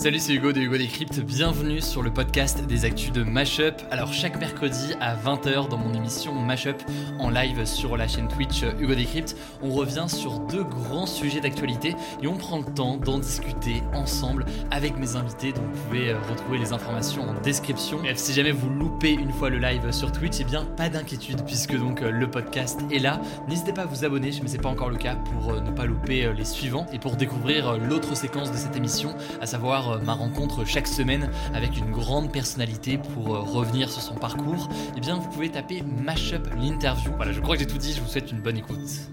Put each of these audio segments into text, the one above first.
Salut, c'est Hugo de Hugo Décrypte. Bienvenue sur le podcast des actus de Mashup. Alors, chaque mercredi à 20h dans mon émission Mashup en live sur la chaîne Twitch Hugo Décrypte, on revient sur deux grands sujets d'actualité et on prend le temps d'en discuter ensemble avec mes invités. Donc, vous pouvez euh, retrouver les informations en description. Et si jamais vous loupez une fois le live sur Twitch, eh bien, pas d'inquiétude puisque donc euh, le podcast est là. N'hésitez pas à vous abonner, mais c'est pas encore le cas pour euh, ne pas louper les suivants et pour découvrir l'autre séquence de cette émission, à savoir euh, ma rencontre chaque semaine avec une grande personnalité pour euh, revenir sur son parcours, eh bien vous pouvez taper Mashup l'interview. Voilà, je crois que j'ai tout dit, je vous souhaite une bonne écoute.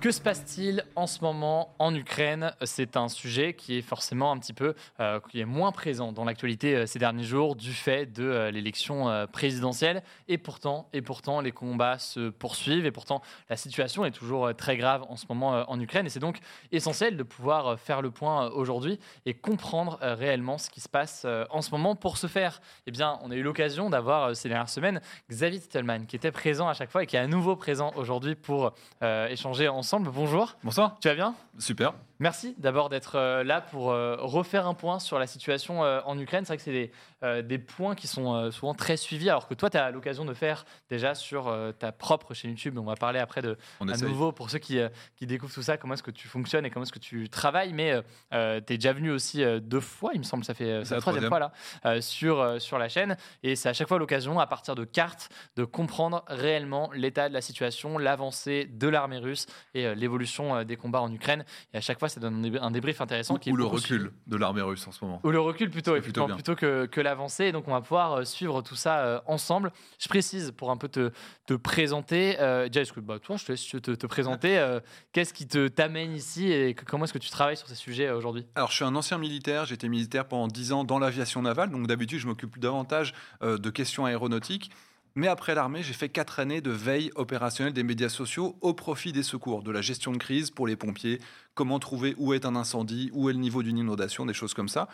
Que se passe-t-il en ce moment en Ukraine? C'est un sujet qui est forcément un petit peu, euh, qui est moins présent dans l'actualité euh, ces derniers jours du fait de euh, l'élection présidentielle. Et pourtant, et pourtant, les combats se poursuivent et pourtant la situation est toujours très grave en ce moment en Ukraine. Et c'est donc essentiel de pouvoir faire le point aujourd'hui et comprendre réellement ce qui se passe en ce moment. Pour ce faire, eh bien, on a eu l'occasion d'avoir ces dernières semaines Xavier Titelman qui était présent à chaque fois et qui est à nouveau présent aujourd'hui pour échanger ensemble Bonjour. Bonsoir. Tu vas bien? Super. Merci d'abord d'être euh, là pour euh, refaire un point sur la situation euh, en Ukraine. C'est vrai que c'est des, des, points qui sont souvent très suivis, alors que toi, tu as l'occasion de faire déjà sur ta propre chaîne YouTube. On va parler après de, à nouveau, pour ceux qui, qui découvrent tout ça, comment est-ce que tu fonctionnes et comment est-ce que tu travailles. Mais tu es déjà venu aussi deux fois, il me semble, ça fait la troisième fois là, sur, sur la chaîne. Et c'est à chaque fois l'occasion, à partir de cartes, de comprendre réellement l'état de la situation, l'avancée de l'armée russe et l'évolution des combats en Ukraine. Et à chaque fois, ça donne un débrief intéressant. Ou, qui ou le recul de l'armée russe en ce moment. Ou le recul plutôt, plutôt, plutôt, que, que l'avancée. Donc on va pouvoir euh, suivre tout ça euh, ensemble. Je précise pour un peu te, te présenter. Euh, bah, toi, je te laisse te, te présenter. Euh, qu'est-ce qui te t'amène ici et comment est-ce que tu travailles sur ces sujets aujourd'hui? Alors, je suis un ancien militaire. J'étais militaire pendant 10 ans dans l'aviation navale. Donc d'habitude, je m'occupe davantage de questions aéronautiques. Mais après l'armée, j'ai fait quatre années de veille opérationnelle des médias sociaux au profit des secours, de la gestion de crise pour les pompiers, comment trouver où est un incendie, où est le niveau d'une inondation, des choses comme ça.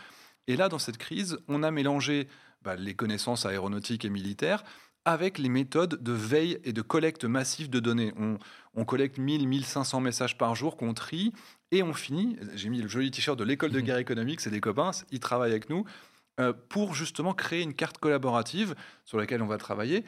Et là, dans cette crise, on a mélangé bah, les connaissances aéronautiques et militaires avec les méthodes de veille et de collecte massive de données. On, on collecte 1000-1500 messages par jour qu'on trie et on finit, j'ai mis le joli t-shirt de l'école de mmh. guerre économique, c'est des copains, ils travaillent avec nous, pour justement créer une carte collaborative sur laquelle on va travailler.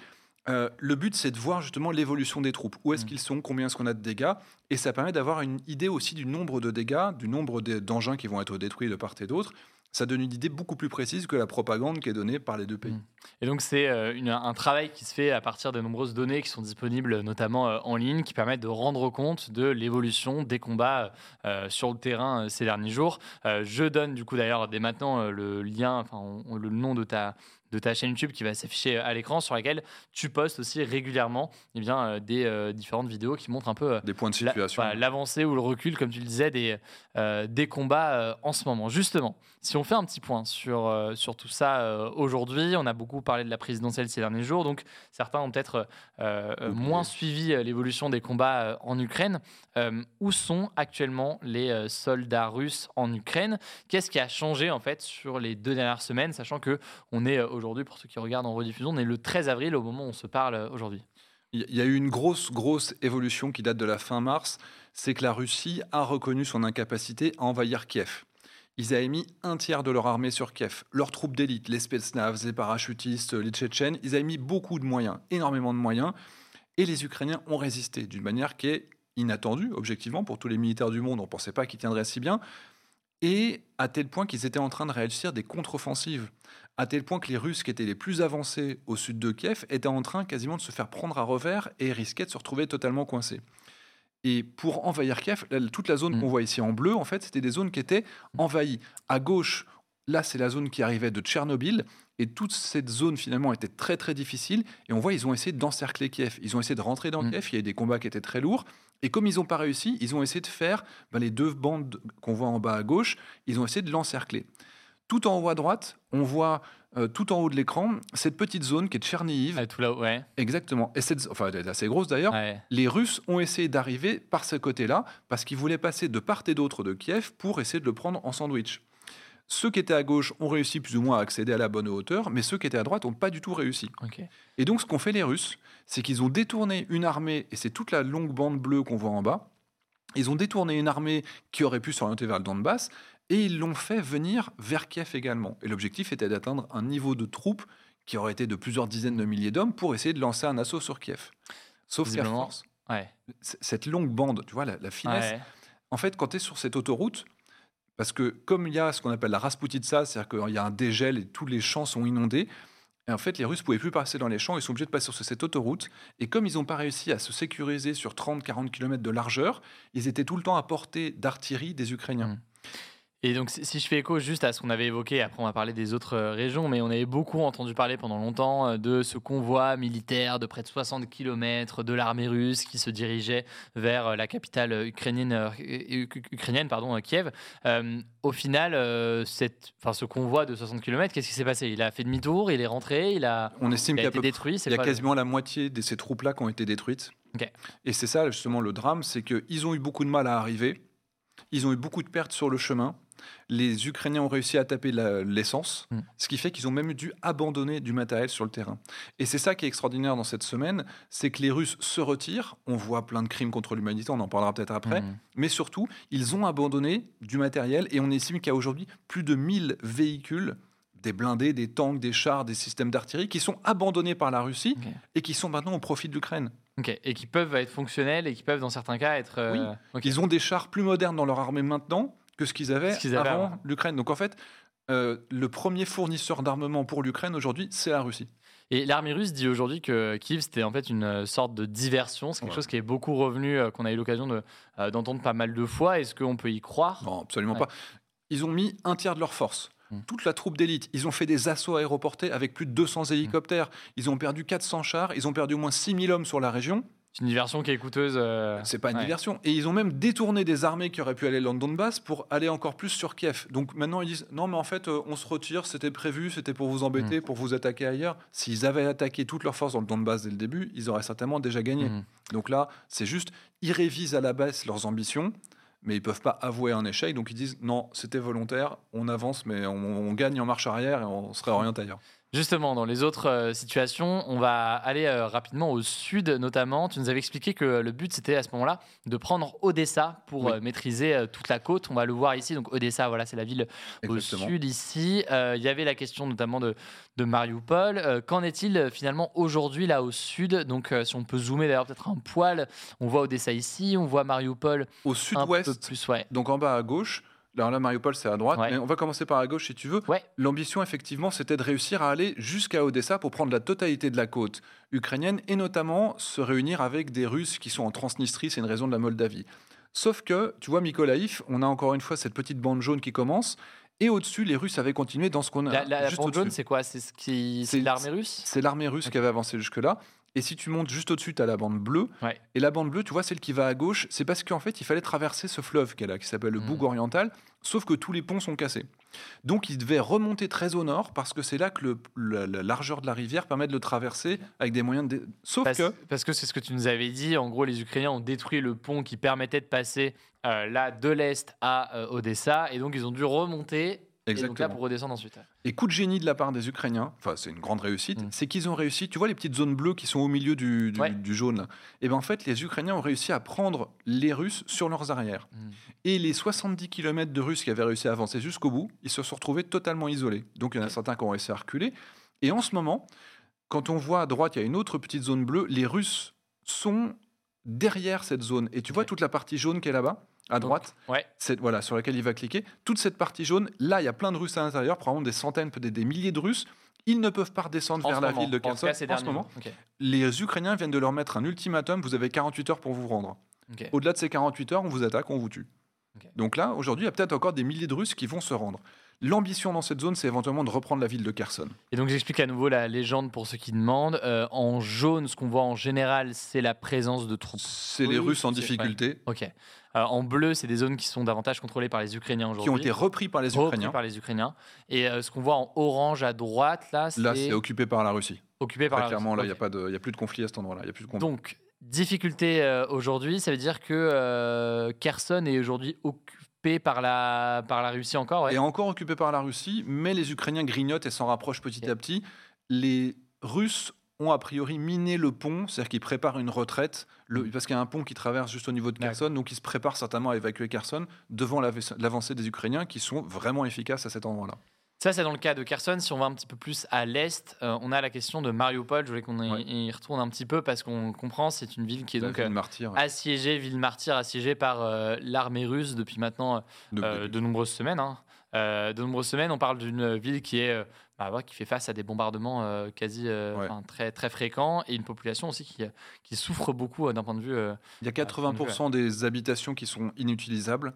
Euh, le but, c'est de voir justement l'évolution des troupes. Où est-ce mmh. qu'ils sont? Combien est-ce qu'on a de dégâts? Et ça permet d'avoir une idée aussi du nombre de dégâts, du nombre d'engins qui vont être détruits de part et d'autre ça donne une idée beaucoup plus précise que la propagande qui est donnée par les deux pays. Mmh. Et donc c'est euh, un travail qui se fait à partir de nombreuses données qui sont disponibles notamment euh, en ligne, qui permettent de rendre compte de l'évolution des combats euh, sur le terrain ces derniers jours. je donne du coup d'ailleurs dès maintenant le lien, enfin le nom de ta de ta chaîne YouTube qui va s'afficher à l'écran sur laquelle tu postes aussi régulièrement eh bien, euh, des euh, différentes vidéos qui montrent un peu euh, des points de situation. l'avancée ou le recul, comme tu le disais, des, des combats en ce moment. Justement, si on fait un petit point sur, sur tout ça aujourd'hui, on a beaucoup parlé de la présidentielle ces derniers jours, donc certains ont peut-être moins suivi l'évolution des combats en Ukraine. où sont actuellement les soldats russes en Ukraine? Qu'est-ce qui a changé en fait sur les deux dernières semaines, sachant que on est aujourd'hui, pour ceux qui regardent en rediffusion, on est le 13 avril au moment où on se parle euh, aujourd'hui? Il y a eu une grosse, grosse évolution qui date de la fin mars, c'est que la Russie a reconnu son incapacité à envahir Kiev. Ils avaient mis un tiers de leur armée sur Kiev. Leurs troupes d'élite, les Spetsnaz, les parachutistes, les Tchétchènes, ils avaient mis beaucoup de moyens, énormément de moyens. Et les Ukrainiens ont résisté d'une manière qui est inattendue, objectivement, pour tous les militaires du monde. On ne pensait pas qu'ils tiendraient si bien. Et à tel point qu'ils étaient en train de réussir des contre-offensives à tel point que les Russes qui étaient les plus avancés au sud de Kiev étaient en train quasiment de se faire prendre à revers et risquaient de se retrouver totalement coincés. Et pour envahir Kiev, toute la zone mm. qu'on voit ici en bleu, en fait, c'était des zones qui étaient envahies. À gauche, là, c'est la zone qui arrivait de Tchernobyl. Et toute cette zone, finalement, était très, très difficile. Et on voit, ils ont essayé d'encercler Kiev. Ils ont essayé de rentrer dans mm. Kiev. Il y a eu des combats qui étaient très lourds. Et comme ils n'ont pas réussi, ils ont essayé de faire ben, les deux bandes qu'on voit en bas à gauche. Ils ont essayé de l'encercler. Tout en haut à droite, on voit euh, tout en haut de l'écran cette petite zone qui est Tchernihiv. Ah, tout là ouais. Exactement. Et cette, enfin, elle est assez grosse d'ailleurs. Les Russes ont essayé d'arriver par ce côté-là parce qu'ils voulaient passer de part et d'autre de Kiev pour essayer de le prendre en sandwich. Ceux qui étaient à gauche ont réussi plus ou moins à accéder à la bonne hauteur, mais ceux qui étaient à droite n'ont pas du tout réussi. Et donc, ce qu'ont fait les Russes, c'est qu'ils ont détourné une armée, et c'est toute la longue bande bleue qu'on voit en bas, ils ont détourné une armée qui aurait pu s'orienter vers le Donbass Et ils l'ont fait venir vers Kiev également. Et l'objectif était d'atteindre un niveau de troupes qui aurait été de plusieurs dizaines de milliers d'hommes pour essayer de lancer un assaut sur Kiev. Sauf qu'à force, Ouais. cette longue bande, tu vois, la, la finesse, Ouais. en fait, quand tu es sur cette autoroute, parce que comme il y a ce qu'on appelle la Rasputitsa, c'est-à-dire qu'il y a un dégel et tous les champs sont inondés, et en fait, les Russes pouvaient plus passer dans les champs, ils sont obligés de passer sur cette autoroute. Et comme ils n'ont pas réussi à se sécuriser sur 30-40 km de largeur, ils étaient tout le temps à portée d'artillerie des Ukrainiens. Mm. Et donc, si je fais écho juste à ce qu'on avait évoqué, après on va parler des autres euh, régions, mais on avait beaucoup entendu parler pendant longtemps euh, de ce convoi militaire de près de 60 km de l'armée russe qui se dirigeait vers euh, la capitale ukrainienne, ukrainienne pardon, Kiev. Euh, au final, euh, cette, enfin, ce convoi de 60 km, qu'est-ce qui s'est passé? Il a fait demi-tour, il est rentré, il a, On estime il été détruit. Il y a le- quasiment la moitié de ces troupes-là qui ont été détruites. Et c'est ça justement le drame, c'est qu'ils ont eu beaucoup de mal à arriver. Ils ont eu beaucoup de pertes sur le chemin. Les Ukrainiens ont réussi à taper l'essence, Mm. ce qui fait qu'ils ont même dû abandonner du matériel sur le terrain. Et c'est ça qui est extraordinaire dans cette semaine, c'est que les Russes se retirent. On voit plein de crimes contre l'humanité, on en parlera peut-être après. Mhm. Mais surtout, ils ont abandonné du matériel et on estime qu'il y a aujourd'hui plus de 1000 véhicules, des blindés, des tanks, des chars, des systèmes d'artillerie qui sont abandonnés par la Russie et qui sont maintenant au profit de l'Ukraine. Et qui peuvent être fonctionnels et qui peuvent, dans certains cas, être. euh, Oui. Ils ont des chars plus modernes dans leur armée maintenant que ce qu'ils avaient, avant avant. l'Ukraine. Donc en fait, euh, le premier fournisseur d'armement pour l'Ukraine aujourd'hui, c'est la Russie. Et l'armée russe dit aujourd'hui que Kiev, c'était en fait une sorte de diversion. C'est quelque Ouais. chose qui est beaucoup revenu, euh, qu'on a eu l'occasion euh, d'entendre pas mal de fois. Est-ce qu'on peut y croire? Non, absolument Ouais. pas. Ils ont mis un tiers de leur force. Mm. Toute la troupe d'élite. Ils ont fait des assauts aéroportés avec plus de 200 hélicoptères. Ils ont perdu 400 chars. Ils ont perdu au moins 6000 hommes sur la région. C'est une diversion qui est coûteuse. euh, C'est pas une ouais. diversion. Et ils ont même détourné des armées qui auraient pu aller dans le Donbass pour aller encore plus sur Kiev. Donc maintenant, ils disent non, mais en fait, euh, on se retire, c'était prévu, c'était pour vous Mm. embêter, pour vous attaquer ailleurs. S'ils avaient attaqué toutes leurs forces dans le Donbass dès le début, ils auraient certainement déjà gagné. Mhm. Donc là, c'est juste, ils révisent à la baisse leurs ambitions, mais ils peuvent pas avouer un échec. Donc ils disent non, c'était volontaire, on avance, mais on, on gagne en marche arrière et on se réoriente ailleurs. Justement, dans les autres euh, situations, on va aller euh, rapidement au sud notamment. Tu nous avais expliqué que le but c'était à ce moment-là de prendre Odessa pour Oui. euh, maîtriser toute la côte. On va le voir ici. Donc Odessa, voilà, c'est la ville au sud ici. Il y avait la question notamment de, de Mariupol. Qu'en est-il finalement aujourd'hui là au sud? Donc si on peut zoomer d'ailleurs peut-être un poil, on voit Odessa ici, on voit Mariupol Au sud-ouest, plus. Ouais. donc en bas à gauche, alors là, Mariupol, c'est à droite, Ouais. mais on va commencer par à gauche si tu veux. Ouais. L'ambition, effectivement, c'était de réussir à aller jusqu'à Odessa pour prendre la totalité de la côte ukrainienne et notamment se réunir avec des Russes qui sont en Transnistrie, c'est une région de la Moldavie. Sauf que, tu vois, Mykolaïv, on a encore une fois cette petite bande jaune qui commence, et au-dessus, les Russes avaient continué dans ce qu'on a La, la, la juste bande jaune, c'est quoi? C'est ce qui, l'armée russe? C'est l'armée russe qui avait avancé jusque-là. Et si tu montes juste au-dessus, tu as la bande bleue. Ouais. Et la bande bleue, tu vois, celle qui va à gauche, c'est parce qu'en fait, il fallait traverser ce fleuve qui est là, qui s'appelle le Mm. Boug oriental, sauf que tous les ponts sont cassés. Donc, il devait remonter très au nord, parce que c'est là que le- la, la largeur de la rivière permet de le traverser avec des moyens de... dé- Sauf Parce, que... parce que c'est ce que tu nous avais dit. En gros, les Ukrainiens ont détruit le pont qui permettait de passer euh, là de l'est à euh, Odessa, et donc ils ont dû remonter. Et donc là Exactement. pour redescendre ensuite. Et coup de génie de la part des Ukrainiens, enfin c'est une grande réussite, Mm. c'est qu'ils ont réussi, tu vois les petites zones bleues qui sont au milieu du, du, Ouais. du jaune, là et ben en fait les Ukrainiens ont réussi à prendre les Russes sur leurs arrières. Mm. Et les 70 km de Russes qui avaient réussi à avancer jusqu'au bout, ils se sont retrouvés totalement isolés. Donc il y en a certains qui ont réussi à reculer. Et en ce moment, quand on voit à droite, il y a une autre petite zone bleue, les Russes sont derrière cette zone. Et tu vois toute la partie jaune qui est là-bas, à droite Ouais. cette- voilà, sur laquelle il va cliquer. Toute cette partie jaune, là, il y a plein de Russes à l'intérieur, probablement des centaines, peut-être des milliers de Russes. Ils ne peuvent pas redescendre En vers la moment. ville de Kherson en ce moment. Les Ukrainiens viennent de leur mettre un ultimatum, vous avez 48 heures pour vous rendre. Au-delà de ces 48 heures, on vous attaque, on vous tue. Donc là, aujourd'hui, il y a peut-être encore des milliers de Russes qui vont se rendre. L'ambition dans cette zone, c'est éventuellement de reprendre la ville de Kherson. Et donc j'explique à nouveau la légende pour ceux qui demandent. Euh, en jaune, ce qu'on voit en général, c'est la présence de troupes. C'est les Russes en difficulté, Ok. Euh, en bleu, c'est des zones qui sont davantage contrôlées par les Ukrainiens qui aujourd'hui. ont été repris par les repris Ukrainiens. par les Ukrainiens. Et euh, ce qu'on voit en orange à droite, là, c'est Là, c'est occupé par la Russie. occupé par Très la clairement, là, il n'y a, a plus de conflit à cet endroit-là. Il y a plus de conflit. Donc, difficulté euh, aujourd'hui, ça veut dire que euh, Kherson est aujourd'hui occupé par la, par la Russie encore. ouais. est encore occupé par la Russie, mais les Ukrainiens grignotent et s'en rapprochent petit à petit. Les Russes ont a priori miné le pont, c'est-à-dire qu'ils préparent une retraite, le, parce qu'il y a un pont qui traverse juste au niveau de Kherson, donc ils se préparent certainement à évacuer Kherson devant l'avancée des Ukrainiens qui sont vraiment efficaces à cet endroit-là. Ça, c'est dans le cas de Kherson. Si on va un petit peu plus à l'est, euh, on a la question de Mariupol. Je voulais qu'on y, retourne un petit peu parce qu'on comprend, c'est une ville qui est donc euh, assiégée, ville martyre, assiégée par euh, l'armée russe depuis maintenant de nombreuses semaines. Hein. de nombreuses semaines, on parle d'une ville qui est bah, qui fait face à des bombardements quasi très très fréquents et une population aussi qui, qui souffre beaucoup d'un point de vue. Il y a 80% des habitations qui sont inutilisables.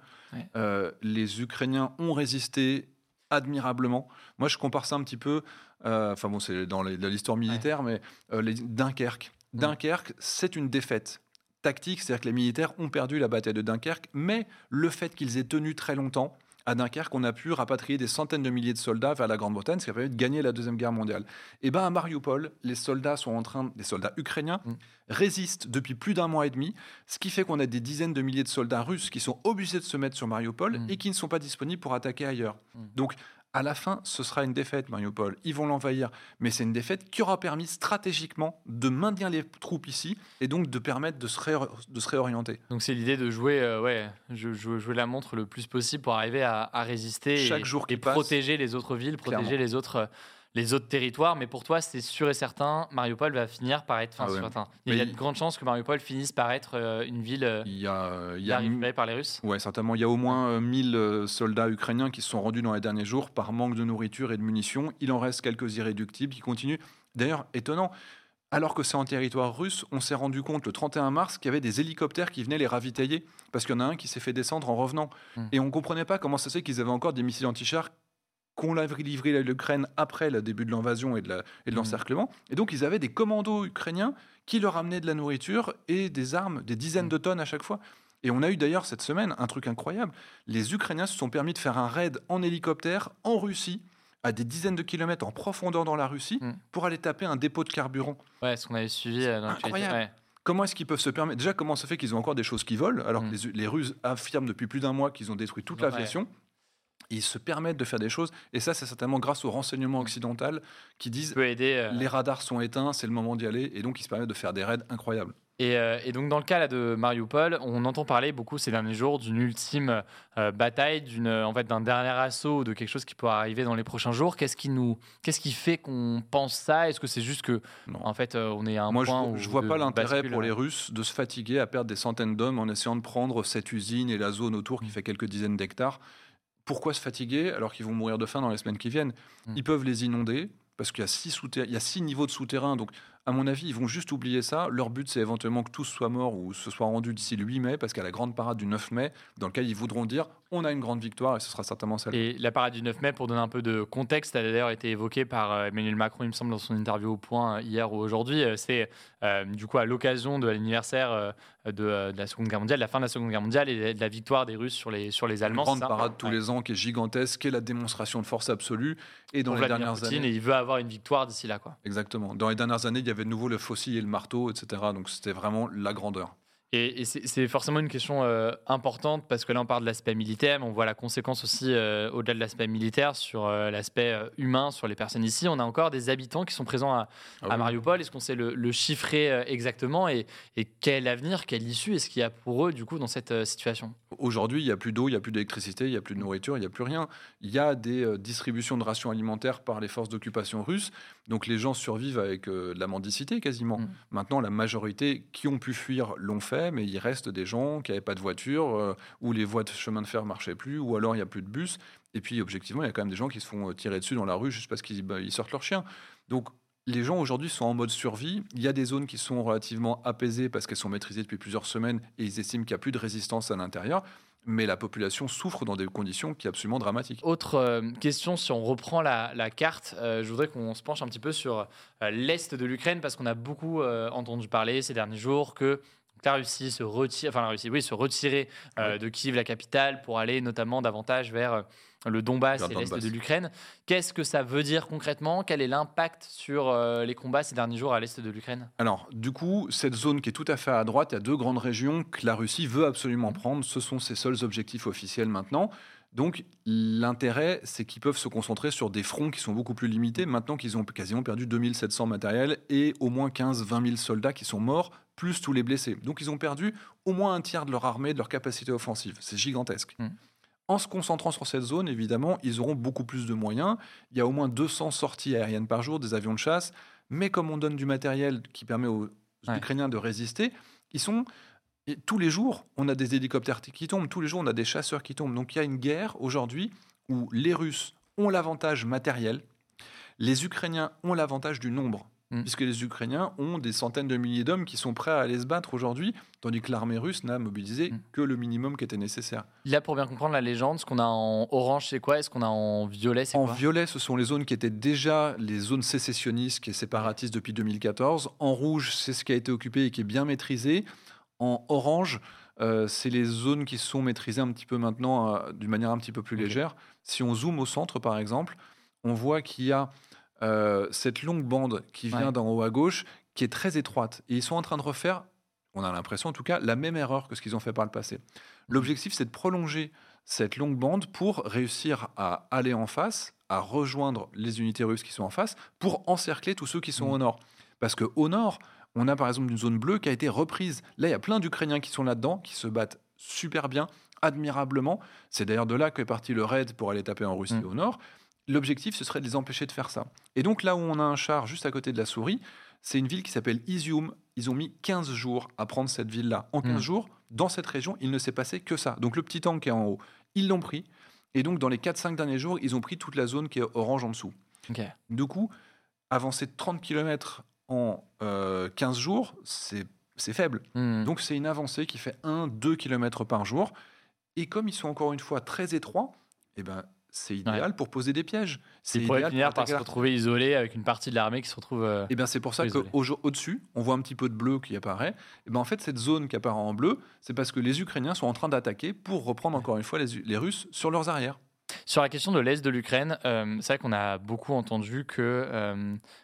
les Ukrainiens ont résisté admirablement. Moi, je compare ça un petit peu, euh, enfin bon, c'est dans l'histoire militaire, mais euh, les, Dunkerque. Mm. Dunkerque, c'est une défaite tactique, c'est-à-dire que les militaires ont perdu la bataille de Dunkerque, mais le fait qu'ils aient tenu très longtemps, à Dunkerque, on a pu rapatrier des centaines de milliers de soldats vers la Grande-Bretagne, ce qui a permis de gagner la Deuxième Guerre mondiale. Et bien à Mariupol, les soldats sont en train, les soldats ukrainiens, mm. résistent depuis plus d'un mois et demi, ce qui fait qu'on a des dizaines de milliers de soldats russes qui sont obligés de se mettre sur Mariupol mm. et qui ne sont pas disponibles pour attaquer ailleurs. Donc à la fin, ce sera une défaite, Mariupol. Ils vont l'envahir. Mais c'est une défaite qui aura permis stratégiquement de maintenir les troupes ici et donc de permettre de se, de se réorienter. Donc c'est l'idée de jouer, euh, ouais, jouer la montre le plus possible pour arriver à, résister Chaque et, jour et protéger les autres villes, protéger les autres euh, les autres territoires. Mais pour toi, c'est sûr et certain, Mariupol va finir par être. Enfin, ah Il y a de grandes chances que Mariupol finisse par être euh, une ville euh, il y a, il y a par les Russes. Ouais, certainement. Il y a au moins 1000 euh, soldats ukrainiens qui se sont rendus dans les derniers jours par manque de nourriture et de munitions. Il en reste quelques irréductibles qui continuent. D'ailleurs, étonnant. Alors que c'est en territoire russe, on s'est rendu compte le 31 mars qu'il y avait des hélicoptères qui venaient les ravitailler, parce qu'il y en a un qui s'est fait descendre en revenant. Hmm. Et on ne comprenait pas comment ça se fait qu'ils avaient encore des missiles anti-chars qu'on l'a livré à l'Ukraine après le début de l'invasion et de mmh. l'encerclement. Et, donc, ils avaient des commandos ukrainiens qui leur amenaient de la nourriture et des armes, des dizaines mmh. de tonnes à chaque fois. Et on a eu d'ailleurs cette semaine un truc incroyable. Les Ukrainiens se sont permis de faire un raid en hélicoptère en Russie, à des dizaines de kilomètres en profondeur dans la Russie, mmh. pour aller taper un dépôt de carburant. Ouais, ce qu'on avait suivi euh, dans Incroyable. Comment est-ce qu'ils peuvent se permettre? Déjà, comment ça fait qu'ils ont encore des choses qui volent, alors que les, Russes affirment depuis plus d'un mois qu'ils ont détruit toute l'aviation ils se permettent de faire des choses. Et ça, c'est certainement grâce au renseignement occidental qui disent aider, euh, les radars sont éteints, c'est le moment d'y aller. Et donc, ils se permettent de faire des raids incroyables. Et, euh, donc, dans le cas là, de Mariupol, on entend parler beaucoup ces derniers jours d'une ultime euh, bataille, d'une, en fait, d'un dernier assaut, de quelque chose qui pourrait arriver dans les prochains jours. Qu'est-ce qui, nous, qu'est-ce qui fait qu'on pense ça? Est-ce que c'est juste que, en fait, on est à un Moi, point je, ne vois pas l'intérêt pour les Russes de se fatiguer à perdre des centaines d'hommes en essayant de prendre cette usine et la zone autour qui fait quelques dizaines d'hectares pourquoi se fatiguer alors qu'ils vont mourir de faim dans les semaines qui viennent? Hmm. Ils peuvent les inonder parce qu'il y a six, il y a six niveaux de souterrain. Donc à mon avis, ils vont juste oublier ça. Leur but, c'est éventuellement que tous soient morts ou se soient rendus d'ici le 8 mai, parce a la grande parade du 9 mai, dans laquelle ils voudront dire on a une grande victoire, et ce sera certainement celle. Et la parade du 9 mai, pour donner un peu de contexte, a d'ailleurs été évoquée par euh, Emmanuel Macron, il me semble, dans son interview au Point euh, hier ou aujourd'hui. Euh, c'est du coup à l'occasion de l'anniversaire de, la Seconde Guerre mondiale, la fin de la Seconde Guerre mondiale et de la victoire des Russes sur les, sur les Allemands. Une grande parade tous les ans qui est gigantesque, qui est la démonstration de force absolue. Et dans les dernières années. Et il veut avoir une victoire d'ici là. Quoi. Exactement. Dans les dernières années, il y avait de nouveau le fossile et le marteau, etc. Donc c'était vraiment la grandeur. Et, c'est forcément une question euh, importante parce que là, on parle de l'aspect militaire, mais on voit la conséquence aussi, euh, au-delà de l'aspect militaire, sur euh, l'aspect humain, sur les personnes ici. On a encore des habitants qui sont présents à, ah Mariupol. Est-ce qu'on sait le, chiffrer exactement et, et, quel avenir, quelle issue est-ce qu'il y a pour eux, du coup, dans cette situation? Aujourd'hui, il n'y a plus d'eau, il n'y a plus d'électricité, il n'y a plus de nourriture, il n'y a plus rien. Il y a des distributions de rations alimentaires par les forces d'occupation russes. Donc les gens survivent avec de la mendicité quasiment. Mm. Maintenant, la majorité qui ont pu fuir l'ont fait mais il reste des gens qui n'avaient pas de voiture, euh, où les voies de chemin de fer marchaient plus, ou alors il n'y a plus de bus. Et puis, objectivement, il y a quand même des gens qui se font euh, tirer dessus dans la rue juste parce qu'ils bah, sortent leur chien. Donc, les gens aujourd'hui sont en mode survie. Il y a des zones qui sont relativement apaisées parce qu'elles sont maîtrisées depuis plusieurs semaines et ils estiment qu'il n'y a plus de résistance à l'intérieur mais la population souffre dans des conditions qui sont absolument dramatiques. Autre euh, question, si on reprend la, carte, je voudrais qu'on se penche un petit peu sur l'Est de l'Ukraine, parce qu'on a beaucoup entendu parler ces derniers jours que la Russie se retire, enfin la Russie, oui, se retirer euh, de Kiev, la capitale, pour aller notamment davantage vers euh, le Donbass et l'est de l'Ukraine. Qu'est-ce que ça veut dire concrètement? Quel est l'impact sur euh, les combats ces derniers jours à l'est de l'Ukraine? Alors, du coup, cette zone qui est tout à fait à droite, il y a deux grandes régions que la Russie veut absolument prendre. Ce sont ses seuls objectifs officiels maintenant. Donc l'intérêt, c'est qu'ils peuvent se concentrer sur des fronts qui sont beaucoup plus limités, maintenant qu'ils ont quasiment perdu 2700 matériels et au moins 15-20 000 soldats qui sont morts, plus tous les blessés. Donc ils ont perdu au moins un tiers de leur armée, de leur capacité offensive. C'est gigantesque. Mm. En se concentrant sur cette zone, évidemment, ils auront beaucoup plus de moyens. Il y a au moins 200 sorties aériennes par jour, des avions de chasse. Mais comme on donne du matériel qui permet aux Ouais. Ukrainiens de résister, ils sont et tous les jours, on a des hélicoptères qui tombent, tous les jours, on a des chasseurs qui tombent. Donc il y a une guerre aujourd'hui où les Russes ont l'avantage matériel, les Ukrainiens ont l'avantage du nombre, Mm. puisque les Ukrainiens ont des centaines de milliers d'hommes qui sont prêts à aller se battre aujourd'hui, tandis que l'armée russe n'a mobilisé Mm. que le minimum qui était nécessaire. Là, pour bien comprendre la légende, ce qu'on a en orange, c'est quoi? Et ce qu'on a en violet, c'est En quoi? violet, ce sont les zones qui étaient déjà les zones sécessionnistes et séparatistes depuis 2014. En rouge, c'est ce qui a été occupé et qui est bien maîtrisé. En orange, euh, c'est les zones qui sont maîtrisées un petit peu maintenant euh, d'une manière un petit peu plus légère. Si on zoome au centre, par exemple, on voit qu'il y a euh, cette longue bande qui vient Ouais. d'en haut à gauche, qui est très étroite. Et ils sont en train de refaire, on a l'impression en tout cas, la même erreur que ce qu'ils ont fait par le passé. L'objectif, c'est de prolonger cette longue bande pour réussir à aller en face, à rejoindre les unités russes qui sont en face, pour encercler tous ceux qui sont Mhm. au nord. Parce qu'au nord, on a par exemple une zone bleue qui a été reprise. Là, il y a plein d'Ukrainiens qui sont là-dedans, qui se battent super bien, admirablement. C'est d'ailleurs de là qu'est parti le raid pour aller taper en Russie Mhm. au nord. L'objectif, ce serait de les empêcher de faire ça. Et donc là où on a un char juste à côté de la souris, c'est une ville qui s'appelle Izium. Ils ont mis 15 jours à prendre cette ville-là. En 15 Mhm. jours, dans cette région, il ne s'est passé que ça. Donc le petit tank qui est en haut, ils l'ont pris. Et donc dans les 4-5 derniers jours, ils ont pris toute la zone qui est orange en dessous. Ok. Du coup, avancer de 30 km en euh, 15 jours, c'est c'est faible. Hmm. Donc c'est une avancée qui fait 1-2 km par jour. Et comme ils sont encore une fois très étroits, eh ben, c'est idéal pour poser des pièges. C'est Il pourrait idéal finir pour par se retrouver isolé avec une partie de l'armée qui se retrouve. euh, Eh bien, c'est pour ça qu'au-dessus, on voit un petit peu de bleu qui apparaît. Eh ben, en fait, cette zone qui apparaît en bleu, c'est parce que les Ukrainiens sont en train d'attaquer pour reprendre encore une fois les, les Russes sur leurs arrières. Sur la question de l'Est de l'Ukraine, euh, c'est vrai qu'on a beaucoup entendu que euh,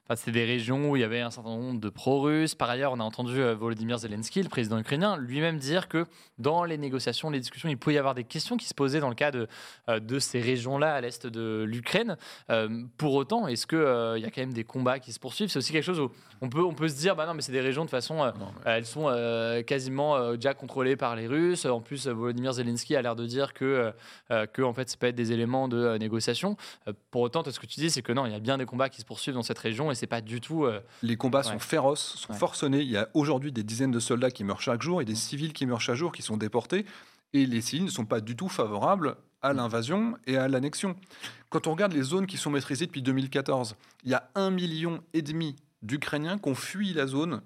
enfin, c'était des régions où il y avait un certain nombre de pro-russes. Par ailleurs, on a entendu euh, Volodymyr Zelensky, le président ukrainien, lui-même dire que dans les négociations, les discussions, il pouvait y avoir des questions qui se posaient dans le cas de, euh, de ces régions-là à l'Est de l'Ukraine. Pour autant, est-ce qu'il il y a quand même des combats qui se poursuivent? C'est aussi quelque chose où on peut, on peut se dire, bah non, mais c'est des régions de toute façon, Non, mais- elles sont quasiment déjà contrôlées par les Russes. En plus, Volodymyr Zelensky a l'air de dire que, que en fait, ça peut être des éléments de euh, négociation. Euh, pour autant, ce que tu dis, c'est que non, il y a bien des combats qui se poursuivent dans cette région et c'est pas du tout. euh, Les combats Ouais. sont féroces, sont Ouais. forcenés. Il y a aujourd'hui des dizaines de soldats qui meurent chaque jour et des civils qui meurent chaque jour, qui sont déportés. Et les civils ne sont pas du tout favorables à l'invasion et à l'annexion. Quand on regarde les zones qui sont maîtrisées depuis 2014, il y a un million et demi d'Ukrainiens qui ont fui la zone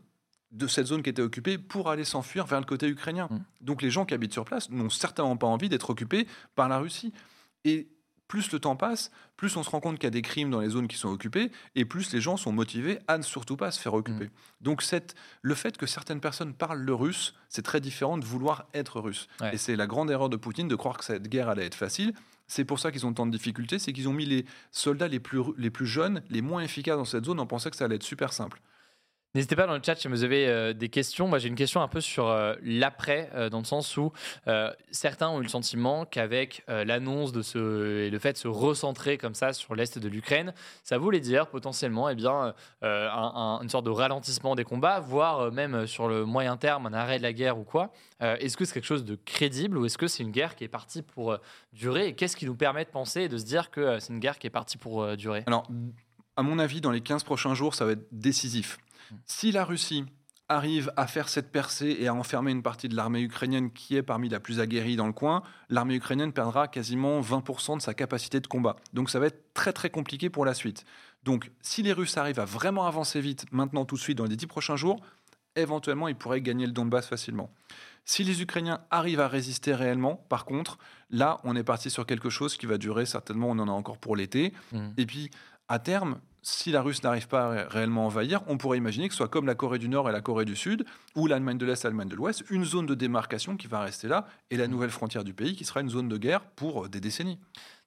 de cette zone qui était occupée pour aller s'enfuir vers le côté ukrainien. Mm. Donc les gens qui habitent sur place n'ont certainement pas envie d'être occupés par la Russie. Et plus le temps passe, plus on se rend compte qu'il y a des crimes dans les zones qui sont occupées, et plus les gens sont motivés à ne surtout pas se faire occuper. Donc cette, le fait que certaines personnes parlent le russe, c'est très différent de vouloir être russe. Ouais. Et c'est la grande erreur de Poutine de croire que cette guerre allait être facile. C'est pour ça qu'ils ont tant de difficultés, c'est qu'ils ont mis les soldats les plus, les plus jeunes, les moins efficaces dans cette zone, en pensant que ça allait être super simple. N'hésitez pas dans le chat si vous avez euh, des questions. Moi, j'ai une question un peu sur euh, l'après, euh, dans le sens où certains ont eu le sentiment qu'avec l'annonce de ce et le fait de se recentrer comme ça sur l'est de l'Ukraine, ça voulait dire potentiellement, eh bien, un- un- une sorte de ralentissement des combats, voire même sur le moyen terme un arrêt de la guerre ou quoi. Est-ce que c'est quelque chose de crédible ou est-ce que c'est une guerre qui est partie pour durer? Et qu'est-ce qui nous permet de penser et de se dire que c'est une guerre qui est partie pour durer? Alors, à mon avis, dans les 15 prochains jours, ça va être décisif. Si la Russie arrive à faire cette percée et à enfermer une partie de l'armée ukrainienne qui est parmi la plus aguerrie dans le coin, l'armée ukrainienne perdra quasiment 20% de sa capacité de combat. Donc ça va être très très compliqué pour la suite. Donc si les Russes arrivent à vraiment avancer vite, maintenant tout de suite, dans les 10 prochains jours, éventuellement ils pourraient gagner le Donbass facilement. Si les Ukrainiens arrivent à résister réellement, par contre, là on est parti sur quelque chose qui va durer certainement, on en a encore pour l'été. Mhm. Et puis, à terme, si la Russe n'arrive pas à ré- réellement envahir, on pourrait imaginer que ce soit comme la Corée du Nord et la Corée du Sud, ou l'Allemagne de l'Est et l'Allemagne de l'Ouest, une zone de démarcation qui va rester là, et la nouvelle frontière du pays qui sera une zone de guerre pour euh, des décennies.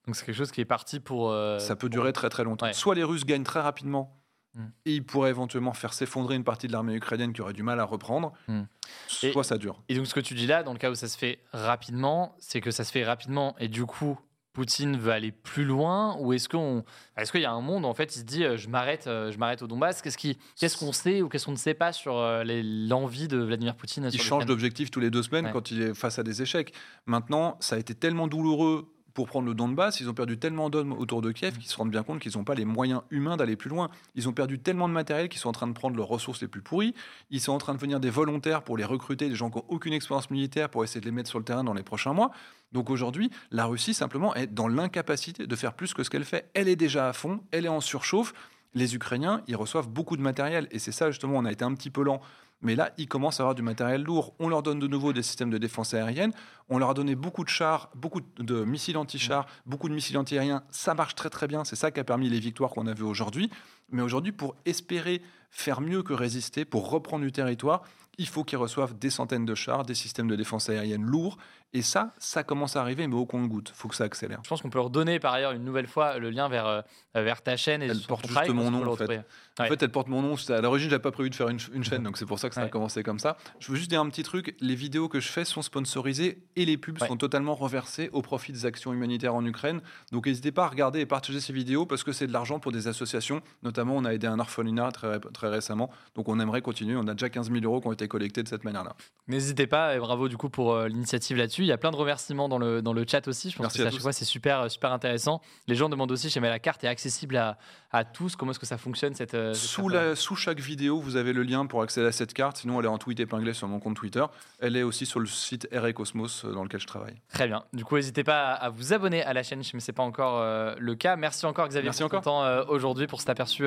Donc c'est quelque chose qui est parti pour. euh, Ça peut pour- durer très très longtemps. Ouais. Soit les Russes gagnent très rapidement, Mm. et ils pourraient éventuellement faire s'effondrer une partie de l'armée ukrainienne qui aurait du mal à reprendre, Mm. soit Et- ça dure. Et donc, ce que tu dis là, dans le cas où ça se fait rapidement, c'est que ça se fait rapidement et du coup Poutine veut aller plus loin ou est-ce qu'on est-ce qu'il y a un monde en fait il se dit je m'arrête je m'arrête au Donbass. Qu'est-ce qui qu'est-ce qu'on sait ou qu'est-ce qu'on ne sait pas sur l'envie de Vladimir Poutine il change d'objectif tous les deux semaines quand il est face à des échecs. Maintenant ça a été tellement douloureux pour prendre le Donbass, ils ont perdu tellement d'hommes autour de Kiev qu'ils se rendent bien compte qu'ils n'ont pas les moyens humains d'aller plus loin. Ils ont perdu tellement de matériel qu'ils sont en train de prendre leurs ressources les plus pourries. Ils sont en train de venir des volontaires pour les recruter, des gens qui n'ont aucune expérience militaire pour essayer de les mettre sur le terrain dans les prochains mois. Donc aujourd'hui, la Russie simplement est dans l'incapacité de faire plus que ce qu'elle fait. Elle est déjà à fond, elle est en surchauffe. Les Ukrainiens, ils reçoivent beaucoup de matériel et c'est ça justement, on a été un petit peu lent mais là, ils commencent à avoir du matériel lourd. On leur donne de nouveau des systèmes de défense aérienne. On leur a donné beaucoup de chars, beaucoup de missiles anti-chars, beaucoup de missiles anti-aériens. Ça marche très très bien. C'est ça qui a permis les victoires qu'on a vues aujourd'hui. Mais aujourd'hui, pour espérer faire mieux que résister, pour reprendre du territoire, il faut qu'ils reçoivent des centaines de chars, des systèmes de défense aérienne lourds. Et ça, ça commence à arriver, mais au compte-goutte. Il faut que ça accélère. Je pense qu'on peut redonner par ailleurs une nouvelle fois le lien vers, euh, vers ta chaîne. Et elle porte juste mon nom, en fait. En fait, elle porte mon nom. À l'origine, je n'avais pas prévu de faire une, chaîne, donc c'est pour ça que ça a commencé comme ça. Je veux juste dire un petit truc. Les vidéos que je fais sont sponsorisées et les pubs sont totalement reversées au profit des actions humanitaires en Ukraine. Donc n'hésitez pas à regarder et partager ces vidéos parce que c'est de l'argent pour des associations. Notamment, on a aidé un orphelinat très, très récemment. Donc on aimerait continuer. On a déjà 15 000 euros qui ont été collectés de cette manière-là. N'hésitez pas et bravo du coup pour euh, l'initiative là-dessus. Il y a plein de remerciements dans le, dans le chat aussi. Je pense que à, chaque fois c'est super, super intéressant. Les gens demandent aussi, chez la carte est accessible à, à tous. Comment est-ce que ça fonctionne cette, euh, sous, la, sous chaque vidéo, vous avez le lien pour accéder à cette carte. Sinon, elle est en tweet épinglé sur mon compte Twitter. Elle est aussi sur le site RE Cosmos euh, dans lequel je travaille. Très bien. Du coup, n'hésitez pas à vous abonner à la chaîne, mais c'est pas encore le cas. Merci encore Xavier Merci pour encore. aujourd'hui pour cet aperçu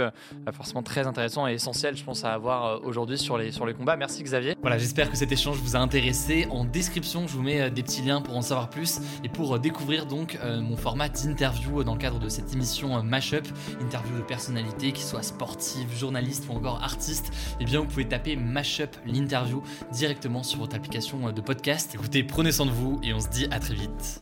forcément très intéressant et essentiel, je pense, à avoir aujourd'hui sur les, sur les combats. Merci Xavier. Voilà, j'espère que cet échange vous a intéressé. En description, je vous mets euh, des petits liens pour en savoir plus et pour euh, découvrir donc euh, mon format d'interview dans le cadre de cette émission Mashup, interview de personnalités, qui soient sportives, journalistes ou encore artistes. Eh bien, vous pouvez taper Mashup l'interview directement sur votre application de podcast. Écoutez, prenez soin de vous et on se dit à très vite.